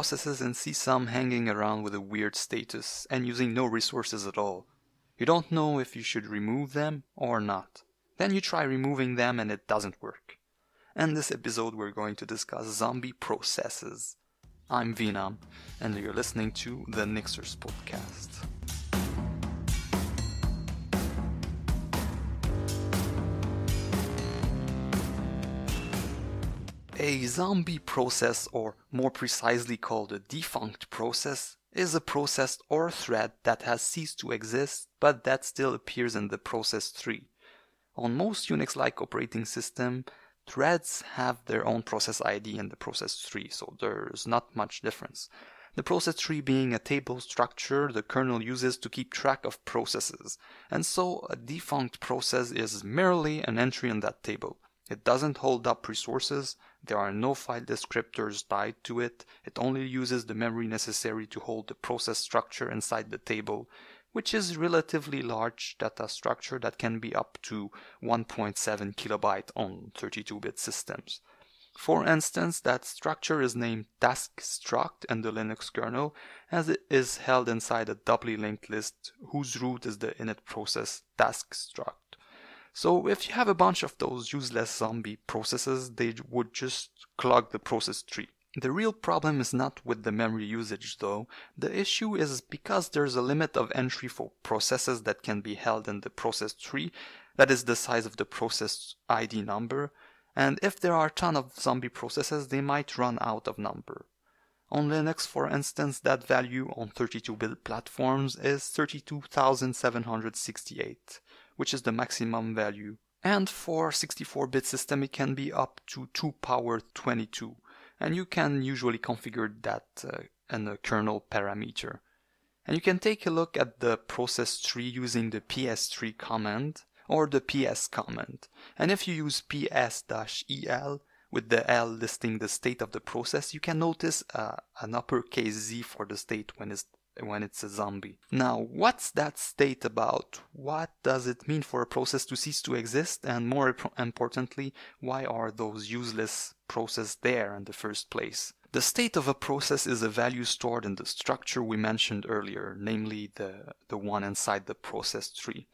processes and see some hanging around with a weird status and using no resources at all. You don't know if you should remove them or not. Then you try removing them and it doesn't work. In this episode, we're going to discuss zombie processes. I'm venam, and you're listening to the Nixers podcast. A zombie process, or more precisely called a defunct process, is a process or thread that has ceased to exist but that still appears in the process tree. On most Unix-like operating system, threads have their own process ID in the process tree, so there's not much difference. The process tree being a table structure the kernel uses to keep track of processes, and so a defunct process is merely an entry in that table. It doesn't hold up resources, there are no file descriptors tied to it, it only uses the memory necessary to hold the process structure inside the table, which is relatively large data structure that can be up to 1.7 kilobyte on 32-bit systems. For instance, that structure is named task struct in the Linux kernel as it is held inside a doubly linked list whose root is the init process task struct. So if you have a bunch of those useless zombie processes, they would just clog the process tree. The real problem is not with the memory usage though. The issue is because there's a limit of entry for processes that can be held in the process tree, that is the size of the process ID number, and if there are a ton of zombie processes, they might run out of number. On Linux, for instance, that value on 32-bit platforms is 32,768 which is the maximum value. And for 64-bit system, it can be up to 2 power 22. And you can usually configure that uh, in a kernel parameter. And you can take a look at the process tree using the pstree command or the ps command. And if you use ps-el with the L listing the state of the process, you can notice uh, an uppercase Z for the state when it's when it's a zombie. Now, what's that state about? What does it mean for a process to cease to exist? And more importantly, why are those useless processes there in the first place? The state of a process is a value stored in the structure we mentioned earlier, namely the, the one inside the process tree.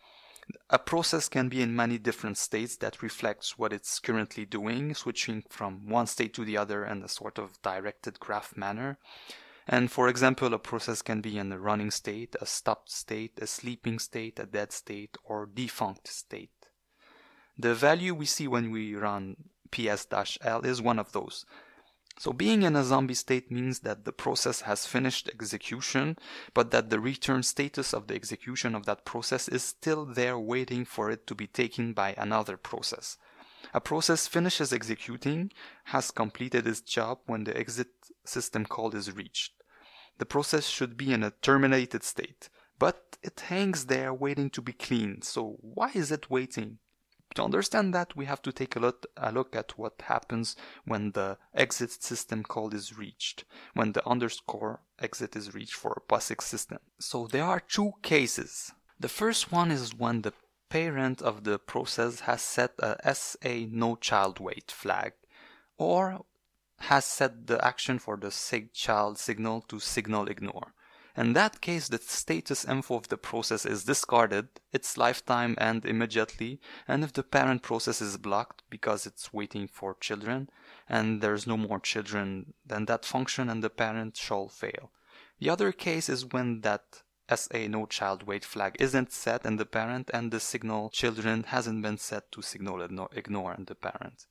A process can be in many different states that reflects what it's currently doing, switching from one state to the other in a sort of directed graph manner. And for example, a process can be in a running state, a stopped state, a sleeping state, a dead state, or defunct state. The value we see when we run ps-l is one of those. So being in a zombie state means that the process has finished execution, but that the return status of the execution of that process is still there waiting for it to be taken by another process. A process finishes executing, has completed its job when the exit system call is reached. The process should be in a terminated state, but it hangs there waiting to be cleaned, so why is it waiting? To understand that, we have to take a look, a look at what happens when the exit system call is reached, when the underscore exit is reached for a POSIX system. So there are two cases. The first one is when the parent of the process has set a SA no child wait flag, or has set the action for the sig child signal to signal ignore. In that case, the status info of the process is discarded, its lifetime end immediately, and if the parent process is blocked because it's waiting for children, and there's no more children, then that function and the parent shall fail. The other case is when that SA no child wait flag isn't set in the parent and the signal children hasn't been set to signal ignore in the parent.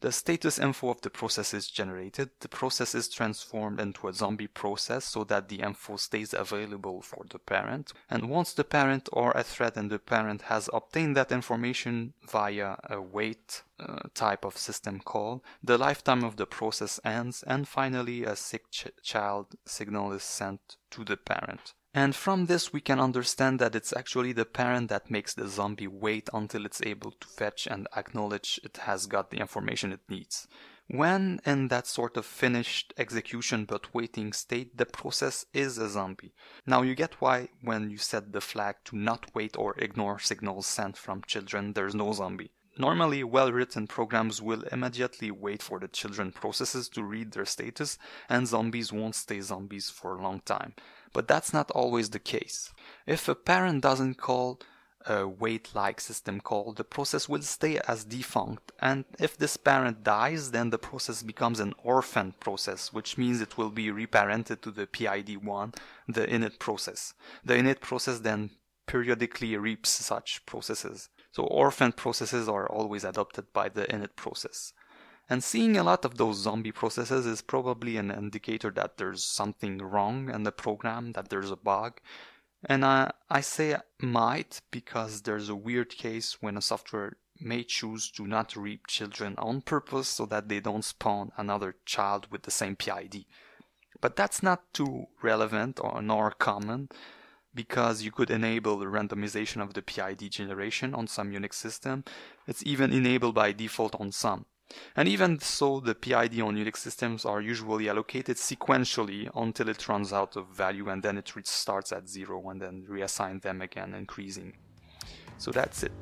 The status info of the process is generated. The process is transformed into a zombie process so that the info stays available for the parent. And once the parent or a thread in the parent has obtained that information via a wait uh, type of system call, the lifetime of the process ends and finally a sick ch- child signal is sent to the parent. And from this we can understand that it's actually the parent that makes the zombie wait until it's able to fetch and acknowledge it has got the information it needs. When in that sort of finished execution but waiting state, the process is a zombie. Now you get why when you set the flag to not wait or ignore signals sent from children, there's no zombie. Normally, well written programs will immediately wait for the children processes to read their status, and zombies won't stay zombies for a long time. But that's not always the case. If a parent doesn't call a wait like system call, the process will stay as defunct, and if this parent dies, then the process becomes an orphan process, which means it will be reparented to the PID1, the init process. The init process then periodically reaps such processes. So orphan processes are always adopted by the init process. And seeing a lot of those zombie processes is probably an indicator that there's something wrong in the program, that there's a bug. And I, I say might because there's a weird case when a software may choose to not reap children on purpose so that they don't spawn another child with the same PID. But that's not too relevant or nor common because you could enable the randomization of the PID generation on some Unix system. It's even enabled by default on some. And even so, the PID on Unix systems are usually allocated sequentially until it runs out of value and then it restarts at zero and then reassign them again, increasing. So that's it.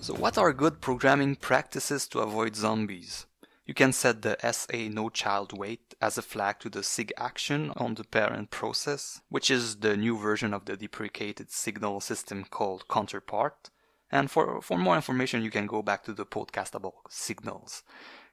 So, what are good programming practices to avoid zombies? You can set the SA no child wait as a flag to the SIG action on the parent process, which is the new version of the deprecated signal system called counterpart. And for, for more information, you can go back to the podcast about signals.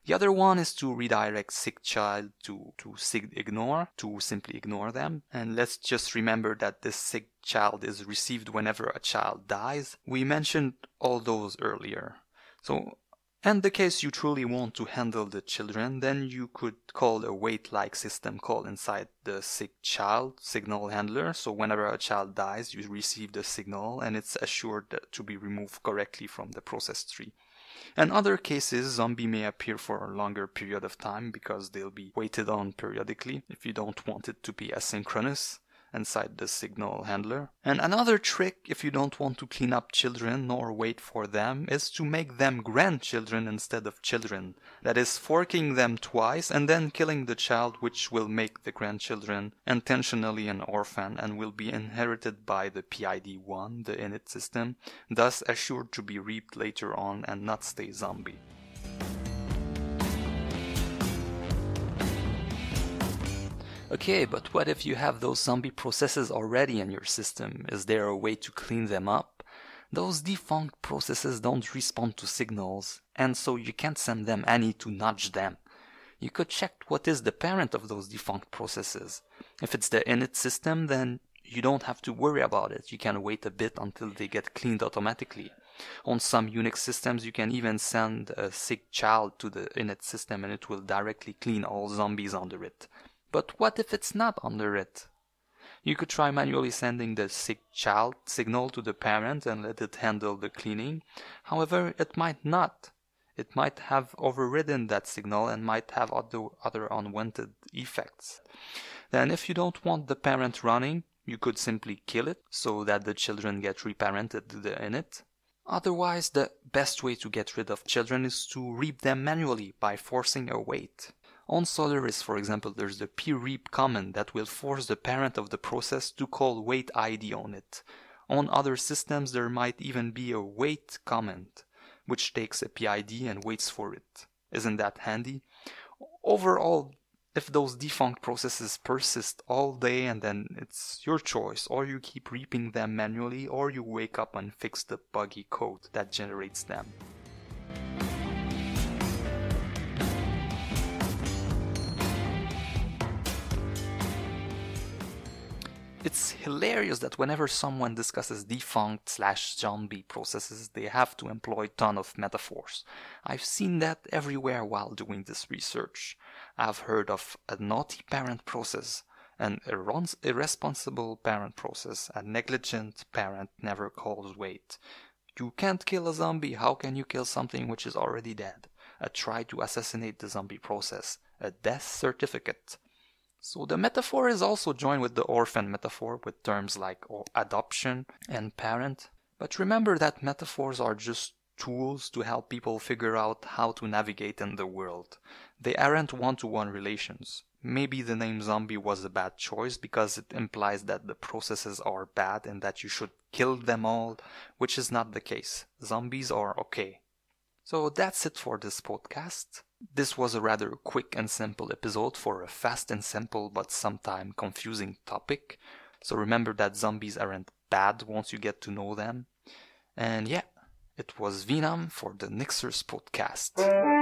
The other one is to redirect SIG child to, to SIG ignore, to simply ignore them. And let's just remember that this SIG child is received whenever a child dies. We mentioned all those earlier. So and the case you truly want to handle the children, then you could call a wait-like system call inside the SIG child signal handler. So whenever a child dies, you receive the signal and it's assured to be removed correctly from the process tree. In other cases, zombie may appear for a longer period of time because they'll be waited on periodically if you don't want it to be asynchronous inside the signal handler. And another trick, if you don't want to clean up children nor wait for them, is to make them grandchildren instead of children. That is, forking them twice and then killing the child, which will make the grandchildren intentionally an orphan and will be inherited by the PID1, the init system, thus assured to be reaped later on and not stay zombie. Okay, but what if you have those zombie processes already in your system? Is there a way to clean them up? Those defunct processes don't respond to signals, and so you can't send them any to nudge them. You could check what is the parent of those defunct processes. If it's the init system, then you don't have to worry about it. You can wait a bit until they get cleaned automatically. On some Unix systems, you can even send a sick child to the init system and it will directly clean all zombies under it. But what if it's not under it? You could try manually sending the sick child signal to the parent and let it handle the cleaning. However, it might not. It might have overridden that signal and might have other, other unwanted effects. Then, if you don't want the parent running, you could simply kill it so that the children get reparented the init. Otherwise, the best way to get rid of children is to reap them manually by forcing a wait. On Solaris, for example, there's the prereap command that will force the parent of the process to call wait ID on it. On other systems, there might even be a wait command, which takes a PID and waits for it. Isn't that handy? Overall, if those defunct processes persist all day and then it's your choice, or you keep reaping them manually, or you wake up and fix the buggy code that generates them. It's hilarious that whenever someone discusses defunct slash zombie processes, they have to employ ton of metaphors. I've seen that everywhere while doing this research. I've heard of a naughty parent process, an irresponsible parent process, a negligent parent never calls wait. You can't kill a zombie, how can you kill something which is already dead? A try to assassinate the zombie process, a death certificate, so the metaphor is also joined with the orphan metaphor with terms like adoption and parent. But remember that metaphors are just tools to help people figure out how to navigate in the world. They aren't one to one relations. maybe the name zombie was a bad choice because it implies that the processes are bad and that you should kill them all, which is not the case. Zombies are okay. So that's it for this podcast. This was a rather quick and simple episode for a fast and simple but sometimes confusing topic. So remember that zombies aren't bad once you get to know them. And yeah, it was venam for the Nixers podcast.